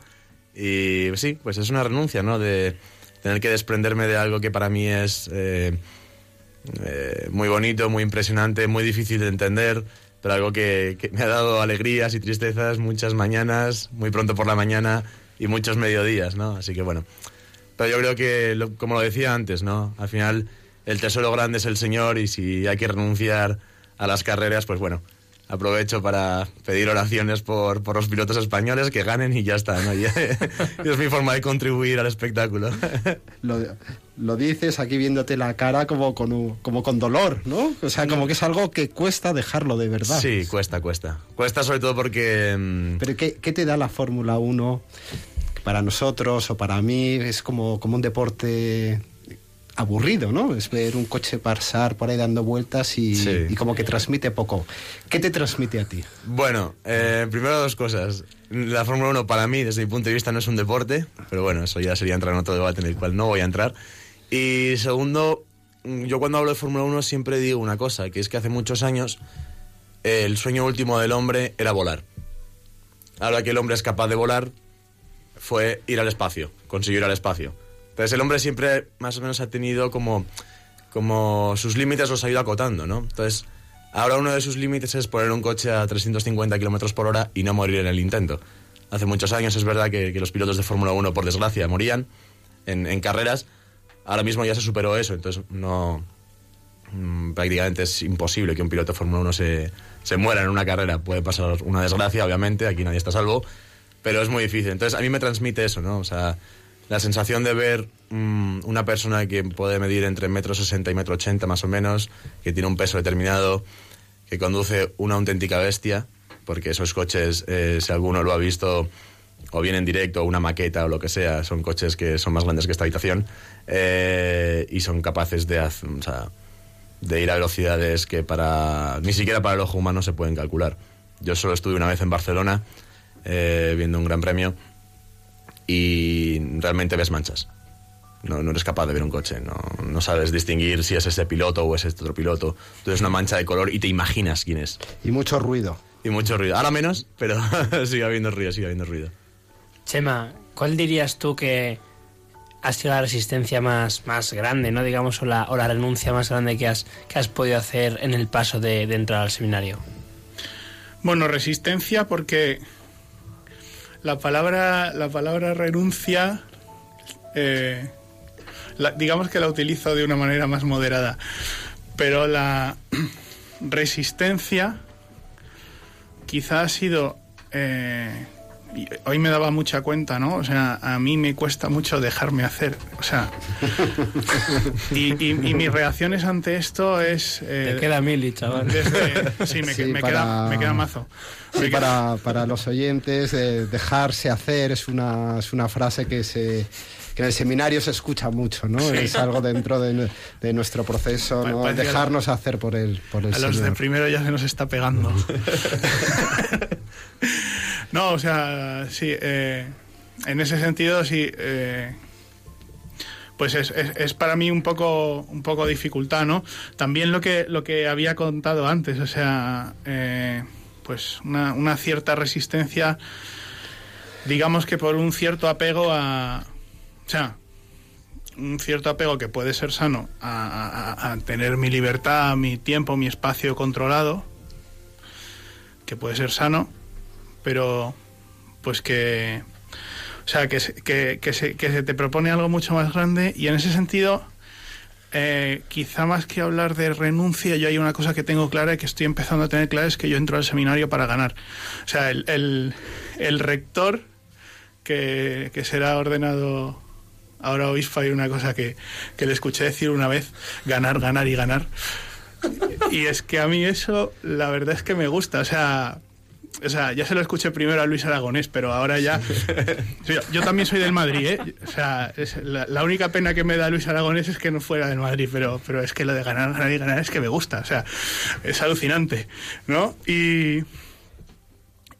Y sí, pues es una renuncia, ¿no? De tener que desprenderme de algo que para mí es eh, eh, muy bonito, muy impresionante, muy difícil de entender, pero algo que, que me ha dado alegrías y tristezas muchas mañanas, muy pronto por la mañana y muchos mediodías, ¿no? Así que bueno, Pero yo creo que, lo- como lo decía antes, ¿no? Al final, el tesoro grande es el Señor y si hay que renunciar a las carreras, pues bueno, aprovecho para pedir oraciones por, por los pilotos españoles que ganen y ya está, ¿no? Y- [laughs] es mi forma de contribuir al espectáculo. [laughs] Lo, lo dices aquí viéndote la cara como con, como con dolor, ¿no? O sea, como que es algo que cuesta dejarlo de verdad. Sí, cuesta, cuesta. Cuesta sobre todo porque... mm, Pero ¿qué, qué te da la Fórmula 1? Que para nosotros o para mí es como, como un deporte aburrido, ¿no? Es ver un coche pasar por ahí dando vueltas y, Sí. y como que transmite poco. ¿Qué te transmite a ti? Bueno, eh, primero dos cosas. La Fórmula 1 para mí, desde mi punto de vista, no es un deporte, pero bueno, eso ya sería entrar en otro debate en el cual no voy a entrar. Y segundo, yo cuando hablo de Fórmula 1 siempre digo una cosa, que es que hace muchos años eh, el sueño último del hombre era volar. Ahora que el hombre es capaz de volar, fue ir al espacio, conseguir ir al espacio. Entonces el hombre siempre más o menos ha tenido como, como sus límites los ha ido acotando, ¿no? Entonces ahora uno de sus límites es poner un coche a 350 kilómetros por hora y no morir en el intento. Hace muchos años es verdad que, que los pilotos de Fórmula 1, por desgracia, morían en, en carreras. Ahora mismo ya se superó eso, entonces no, mm, prácticamente es imposible que un piloto de Fórmula 1 se, se muera en una carrera. Puede pasar una desgracia, obviamente, aquí nadie está a salvo, pero es muy difícil. Entonces, a mí me transmite eso, ¿no? O sea, la sensación de ver mm, una persona que puede medir entre metro sesenta y metro ochenta más o menos, que tiene un peso determinado, que conduce una auténtica bestia, porque esos coches, eh, si alguno lo ha visto o bien en directo o una maqueta o lo que sea, son coches que son más grandes que esta habitación eh, y son capaces de, de ir a velocidades que para ni siquiera para el ojo humano se pueden calcular. Yo solo estuve una vez en Barcelona eh, viendo un gran premio y realmente ves manchas. No, no eres capaz de ver un coche, no, no sabes distinguir si es ese piloto o es este otro piloto. Tú ves una mancha de color y te imaginas quién es. Y mucho ruido. Y mucho ruido. Ahora menos, pero [laughs] sigue habiendo ruido, sigue habiendo ruido. Chema, ¿cuál dirías tú que ha sido la resistencia más, más grande, ¿no? digamos, o la, o la renuncia más grande que has, que has podido hacer en el paso de, de entrar al seminario? Bueno, resistencia porque la palabra, la palabra renuncia, eh, la- digamos que la utilizo de una manera más moderada, pero la [clears throat] resistencia quizá ha sido... eh, hoy me daba mucha cuenta, ¿no? O sea, a mí me cuesta mucho dejarme hacer. O sea, [laughs] y, y- y mis reacciones ante esto es... eh, Te queda mili, chaval. desde- sí, me, [laughs] Sí, me para- queda, me queda mazo. Sí, queda- para, para los oyentes, eh, dejarse hacer es una, es una frase que se que en el seminario se escucha mucho, ¿no? Es algo dentro de, de nuestro proceso, Pa- ¿no? que Dejarnos hacer por el, por el A los de primero ya se nos está pegando. [laughs] no, o sea, sí, eh, en ese sentido sí. eh, pues es, es- para mí un poco un poco dificultad, ¿no? También lo que lo que había contado antes, o sea, eh, pues una, una cierta resistencia, digamos que por un cierto apego a, o sea, un cierto apego que puede ser sano a- a tener mi libertad, mi tiempo, mi espacio controlado, que puede ser sano, pero pues que, o sea, que, que, que se, que se te propone algo mucho más grande y en ese sentido, eh, quizá más que hablar de renuncia, yo hay una cosa que tengo clara y que estoy empezando a tener clara, es que yo entro al seminario para ganar. O sea, el, el, el rector que, que será ordenado ahora obispo hay una cosa que, que le escuché decir una vez, ganar, ganar y ganar. Y es que a mí eso, la verdad es que me gusta. O sea, o sea ya se lo escuché primero a Luis Aragonés, pero ahora ya... [laughs] Yo también soy del Madrid, ¿eh? O sea, es la, la única pena que me da Luis Aragonés es que no fuera del Madrid, pero, pero es que lo de ganar, ganar y ganar es que me gusta. O sea, es alucinante, ¿no? Y...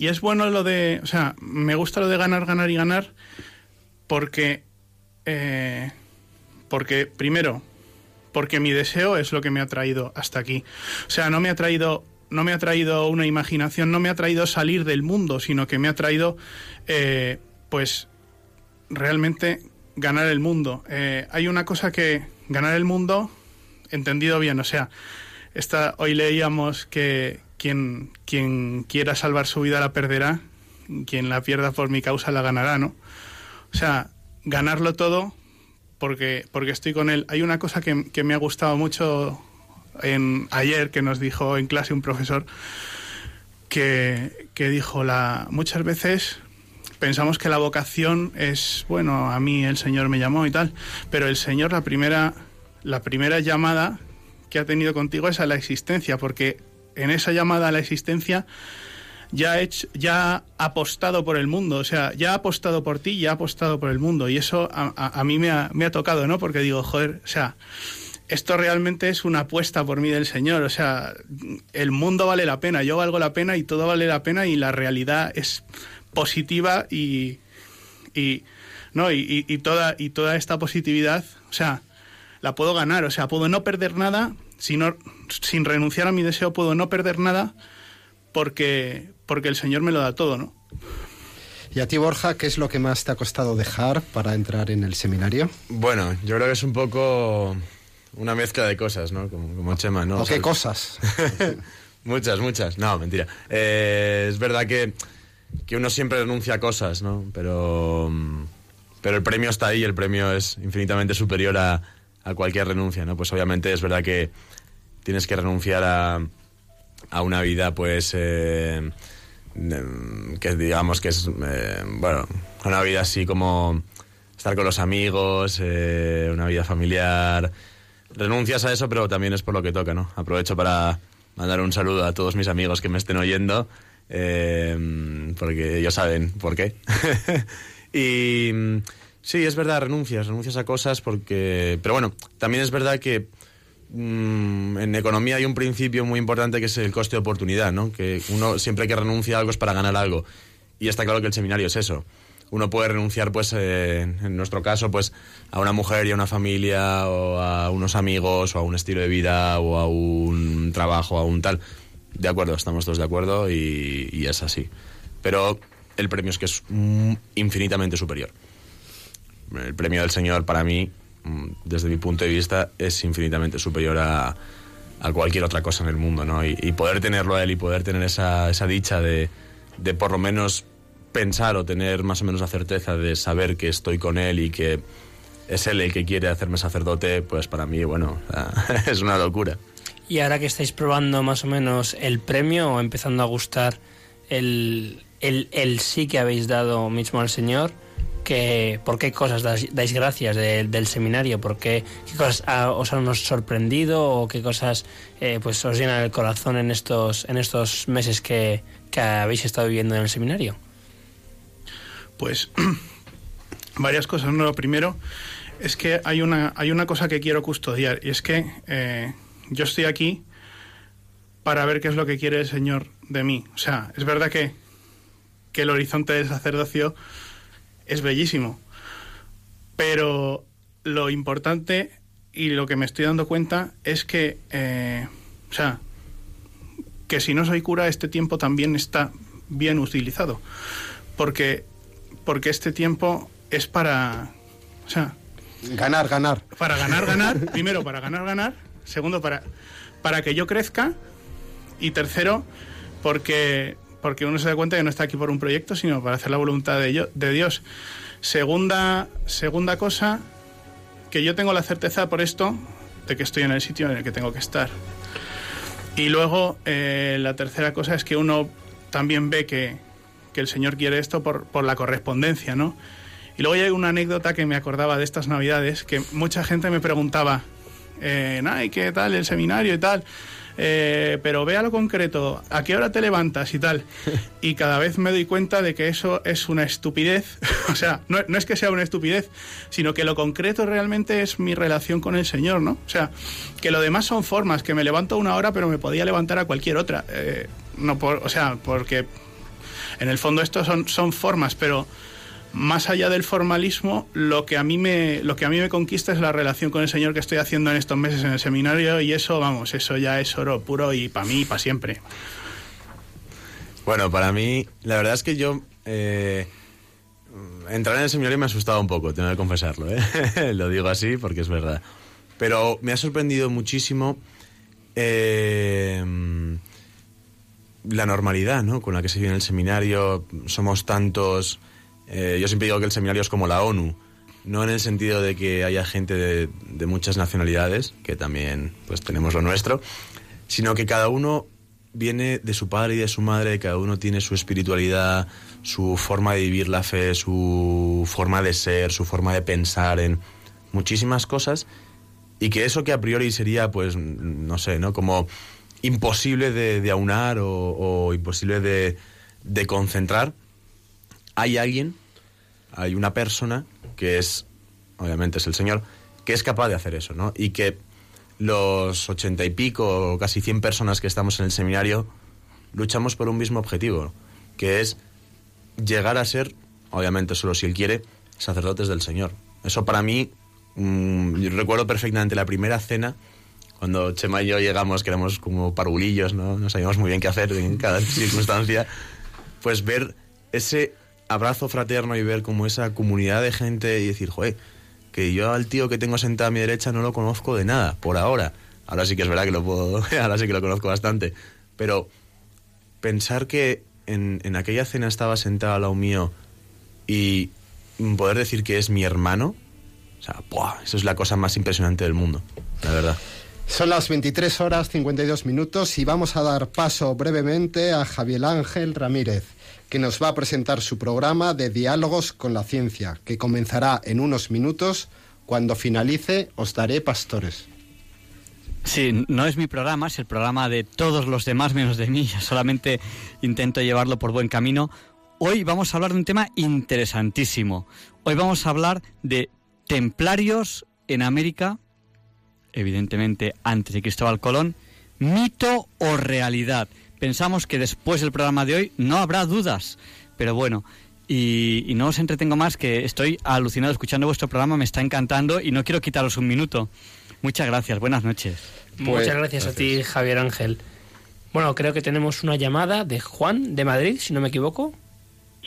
Y es bueno lo de, o sea, me gusta lo de ganar, ganar y ganar, porque, eh, porque primero, porque mi deseo es lo que me ha traído hasta aquí. O sea, no me ha traído, no me ha traído una imaginación, no me ha traído salir del mundo, sino que me ha traído, eh, pues, realmente ganar el mundo. Eh, hay una cosa que ganar el mundo, entendido bien, o sea, esta, hoy leíamos que quien, quien quiera salvar su vida la perderá, quien la pierda por mi causa la ganará, ¿no? O sea, ganarlo todo porque, porque estoy con él. Hay una cosa que, que me ha gustado mucho en, ayer que nos dijo en clase un profesor que, que dijo la muchas veces pensamos que la vocación es bueno a mí el señor me llamó y tal pero el señor la primera la primera llamada que ha tenido contigo es a la existencia porque en esa llamada a la existencia ya ha, hecho, ya ha apostado por el mundo, o sea, ya ha apostado por ti, ya ha apostado por el mundo. Y eso a mí me ha, me ha, tocado, ¿no? Porque digo, joder, o sea, esto realmente es una apuesta por mí del Señor, o sea, el mundo vale la pena, yo valgo la pena y todo vale la pena y la realidad es positiva y, y no y, y, toda y toda esta positividad, o sea, la puedo ganar, o sea, puedo no perder nada, sino, sin renunciar a mi deseo puedo no perder nada porque porque el Señor me lo da todo, ¿no? ¿Y a ti, Borja, qué es lo que más te ha costado dejar para entrar en el seminario? Bueno, yo creo que es un poco una mezcla de cosas, ¿no? Como, como Chema, ¿no? ¿O, qué cosas? [laughs] muchas, muchas. No, mentira. Eh, es verdad que, que uno siempre renuncia a cosas, ¿no? Pero, pero el premio está ahí, el premio es infinitamente superior a, a cualquier renuncia, ¿no? Pues obviamente es verdad que tienes que renunciar a, a una vida, pues... Eh, que digamos que es, eh, bueno, una vida así como estar con los amigos, eh, una vida familiar. Renuncias a eso, pero también es por lo que toca, ¿no? Aprovecho para mandar un saludo a todos mis amigos que me estén oyendo, eh, porque ellos saben por qué. [laughs] y sí, es verdad, renuncias, renuncias a cosas porque... Pero bueno, también es verdad que Mm, en economía hay un principio muy importante que es el coste de oportunidad, ¿no? Que uno siempre que renuncia a algo es para ganar algo. Y está claro que el seminario es eso. Uno puede renunciar, pues, eh, en nuestro caso, pues, a una mujer y a una familia, o a unos amigos, o a un estilo de vida, o a un trabajo, a un tal. De acuerdo, estamos todos de acuerdo y, es así. Pero el premio es que es infinitamente superior. El premio del Señor para mí desde mi punto de vista, es infinitamente superior a, a cualquier otra cosa en el mundo, ¿no? Y, y, poder tenerlo a él y poder tener esa, esa dicha de, de por lo menos pensar o tener más o menos la certeza de saber que estoy con él y que es él el que quiere hacerme sacerdote, pues para mí, bueno, [laughs] es una locura. Y ahora que estáis probando más o menos el premio o empezando a gustar el, el, el sí que habéis dado mismo al Señor, que, por qué cosas dais, dais gracias de, del seminario, por qué, qué cosas a, os han sorprendido o qué cosas eh, pues os llenan el corazón en estos, en estos meses que, que habéis estado viviendo en el seminario. Pues [clears throat] varias cosas. ¿no? Lo primero es que hay una, hay una cosa que quiero custodiar y es que eh, yo estoy aquí para ver qué es lo que quiere el Señor de mí. O sea, es verdad que, que el horizonte del sacerdocio es bellísimo. Pero lo importante y lo que me estoy dando cuenta es que, eh, o sea, que si no soy cura, este tiempo también está bien utilizado. Porque, porque este tiempo es para, o sea... Ganar, ganar. Para ganar, ganar. [laughs] primero, para ganar, ganar. Segundo, para, para que yo crezca. Y tercero, porque porque uno se da cuenta que no está aquí por un proyecto, sino para hacer la voluntad de, yo, de Dios. Segunda, segunda cosa, que yo tengo la certeza por esto de que estoy en el sitio en el que tengo que estar. Y luego, eh, la tercera cosa es que uno también ve que, que el Señor quiere esto por, por, la correspondencia, ¿no? Y luego hay una anécdota que me acordaba de estas navidades, que mucha gente me preguntaba, eh, ¿y qué tal el seminario y tal? eh, pero ve a lo concreto, ¿a qué hora te levantas y tal? [laughs] Y cada vez me doy cuenta de que eso es una estupidez. [laughs] o sea, no, no, es que sea una estupidez, sino que lo concreto realmente es mi relación con el Señor, ¿no? O sea, que lo demás son formas, que me levanto una hora, pero me podía levantar a cualquier otra. Eh, no por, o sea, porque en el fondo esto son, son formas, pero más allá del formalismo, lo que a mí me lo que a mí me conquista es la relación con el Señor que estoy haciendo en estos meses en el seminario y eso, vamos, eso ya es oro puro y para mí para siempre. Bueno, para mí, la verdad es que yo eh, entrar en el seminario me ha asustado un poco, tengo que confesarlo, ¿eh? [laughs] lo digo así porque es verdad. Pero me ha sorprendido muchísimo eh, la normalidad, ¿no? Con la que se vive en el seminario, somos tantos. Eh, yo siempre digo que el seminario es como la ONU. no en el sentido de que haya gente de, de muchas nacionalidades, que también pues tenemos lo nuestro, sino que cada uno viene de su padre y de su madre, cada uno tiene su espiritualidad, su forma de vivir la fe, su forma de ser, su forma de pensar en muchísimas cosas y que eso que a priori sería, pues, no sé, ¿no? Como imposible de, de aunar o, imposible de, de concentrar, hay alguien, hay una persona que es, obviamente es el Señor, que es capaz de hacer eso, ¿no? Y que los ochenta y pico, casi cien personas que estamos en el seminario, luchamos por un mismo objetivo, que es llegar a ser, obviamente solo si Él quiere, sacerdotes del Señor. Eso para mí, mm, recuerdo perfectamente la primera cena, cuando Chema y yo llegamos, que éramos como parvulillos, ¿no? No sabíamos muy bien qué hacer en cada [laughs] circunstancia, pues ver ese abrazo fraterno y ver como esa comunidad de gente y decir, joder, que yo al tío que tengo sentado a mi derecha no lo conozco de nada, por ahora. Ahora sí que es verdad que lo puedo, [laughs] ahora sí que lo conozco bastante. Pero pensar que en, en aquella cena estaba sentado al lado mío y poder decir que es mi hermano, o sea, ¡buah! eso es la cosa más impresionante del mundo, la verdad. Son las 23 horas 52 minutos y vamos a dar paso brevemente a Javier Ángel Ramírez, que nos va a presentar su programa de diálogos con la ciencia, que comenzará en unos minutos. Cuando finalice, os daré pastores. Sí, no es mi programa, es el programa de todos los demás menos de mí. Yo [laughs] solamente intento llevarlo por buen camino. Hoy vamos a hablar de un tema interesantísimo. Hoy vamos a hablar de templarios en América, evidentemente antes de Cristóbal Colón, mito o realidad. Pensamos que después del programa de hoy no habrá dudas, pero bueno, y, y no os entretengo más, que estoy alucinado escuchando vuestro programa, me está encantando y no quiero quitaros un minuto. Muchas gracias, buenas noches. Muchas gracias, a ti, Javier Ángel. Bueno, creo que tenemos una llamada de Juan de Madrid, si no me equivoco.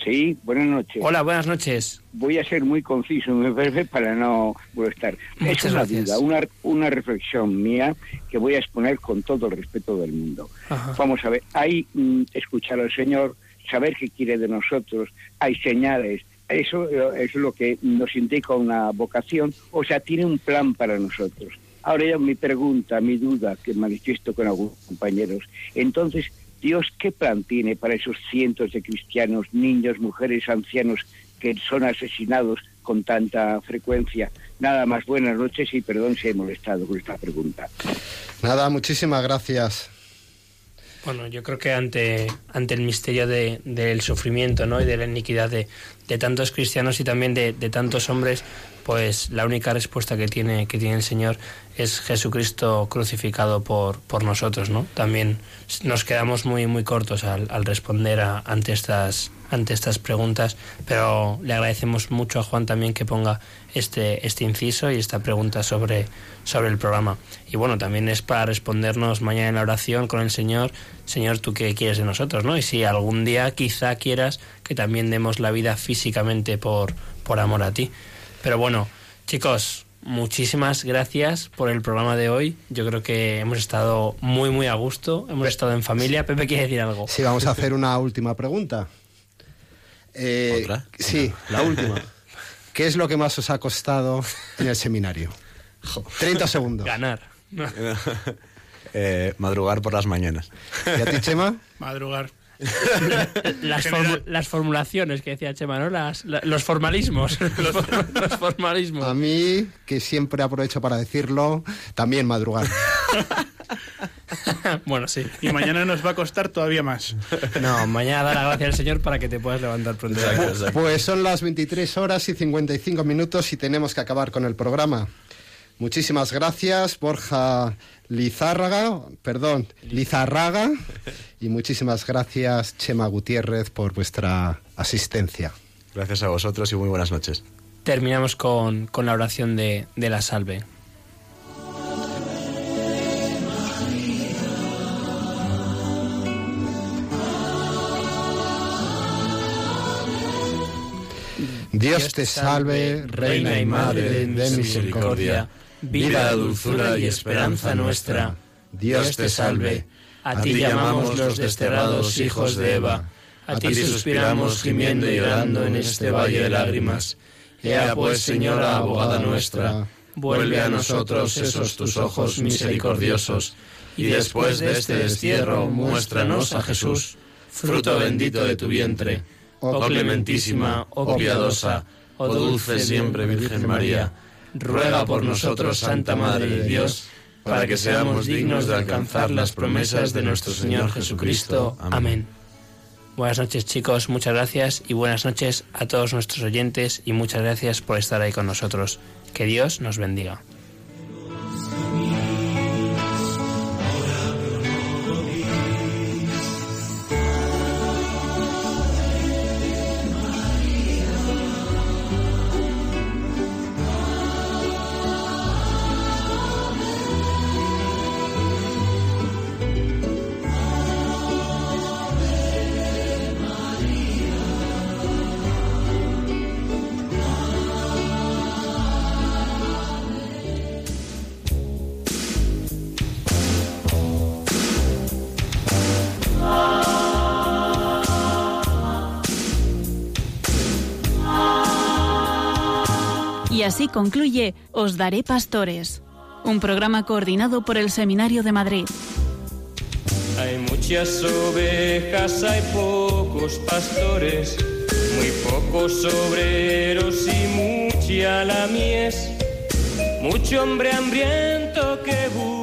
Sí, buenas noches. Hola, buenas noches. Voy a ser muy conciso, me parece, para no molestar. Muchas es una gracias. duda, una, una reflexión mía que voy a exponer con todo el respeto del mundo. Ajá. Vamos a ver, hay mm, escuchar al Señor, saber qué quiere de nosotros, hay señales. Eso eh, es lo que nos indica una vocación, o sea, tiene un plan para nosotros. Ahora ya mi pregunta, mi duda que manifiesto con algunos compañeros. Entonces, Dios, ¿qué plan tiene para esos cientos de cristianos, niños, mujeres, ancianos que son asesinados con tanta frecuencia? Nada más, buenas noches y perdón si he molestado con esta pregunta. Nada, muchísimas gracias. Bueno, yo creo que ante, ante el misterio de- del sufrimiento ¿no? y de la iniquidad de, de tantos cristianos y también de, de tantos hombres, pues la única respuesta que tiene, que tiene el Señor es Jesucristo crucificado por, por nosotros. ¿no? También nos quedamos muy, muy cortos al, al responder a- ante, estas, ante estas preguntas, pero le agradecemos mucho a Juan también que ponga este, este inciso y esta pregunta sobre, sobre el programa. Y bueno, también es para respondernos mañana en la oración con el Señor, Señor, ¿tú qué quieres de nosotros? ¿no? Y si algún día quizá quieras que también demos la vida físicamente por, por amor a ti. Pero bueno, chicos, muchísimas gracias por el programa de hoy. Yo creo que hemos estado muy, muy a gusto, hemos estado en familia. Pepe quiere decir algo. Sí, vamos a hacer una última pregunta. Eh, ¿Otra? Sí, [laughs] la última. ¿Qué es lo que más os ha costado en el seminario? 30 segundos. Ganar. [laughs] Eh, madrugar por las mañanas. ¿Y a ti, Chema? Madrugar. [laughs] Las, formu- las formulaciones que decía Chema, ¿no? Las, la- los formalismos. [laughs] los, for- [laughs] los formalismos. A mí, que siempre aprovecho para decirlo, también madrugar. bueno, sí. Y mañana nos va a costar todavía más. No, mañana da la gracia al Señor para que te puedas levantar pronto. Pues son las 23 horas y 55 minutos y tenemos que acabar con el programa. Muchísimas gracias, Borja Lizárraga, perdón, Lizarraga, y muchísimas gracias, Chema Gutiérrez, por vuestra asistencia. Gracias a vosotros y muy buenas noches. Terminamos con, con la oración de, de la salve. Dios te salve, Reina y Madre de misericordia, vida, dulzura y esperanza nuestra. Dios te salve. A ti llamamos los desterrados hijos de Eva. A ti suspiramos gimiendo y llorando en este valle de lágrimas. Ea pues, Señora, abogada nuestra, vuelve a nosotros esos tus ojos misericordiosos, y después de este destierro, muéstranos a Jesús, fruto bendito de tu vientre. Oh clementísima, oh piadosa, oh dulce siempre Virgen María, ruega por nosotros, Santa Madre de Dios, para que seamos dignos de alcanzar las promesas de nuestro Señor Jesucristo. Amén. Buenas noches chicos, muchas gracias y buenas noches a todos nuestros oyentes y muchas gracias por estar ahí con nosotros. Que Dios nos bendiga. Así concluye Os Daré Pastores, un programa coordinado por el Seminario de Madrid. Hay muchas ovejas, hay pocos pastores, muy pocos obreros y mucha la mies. Mucho hombre hambriento que busca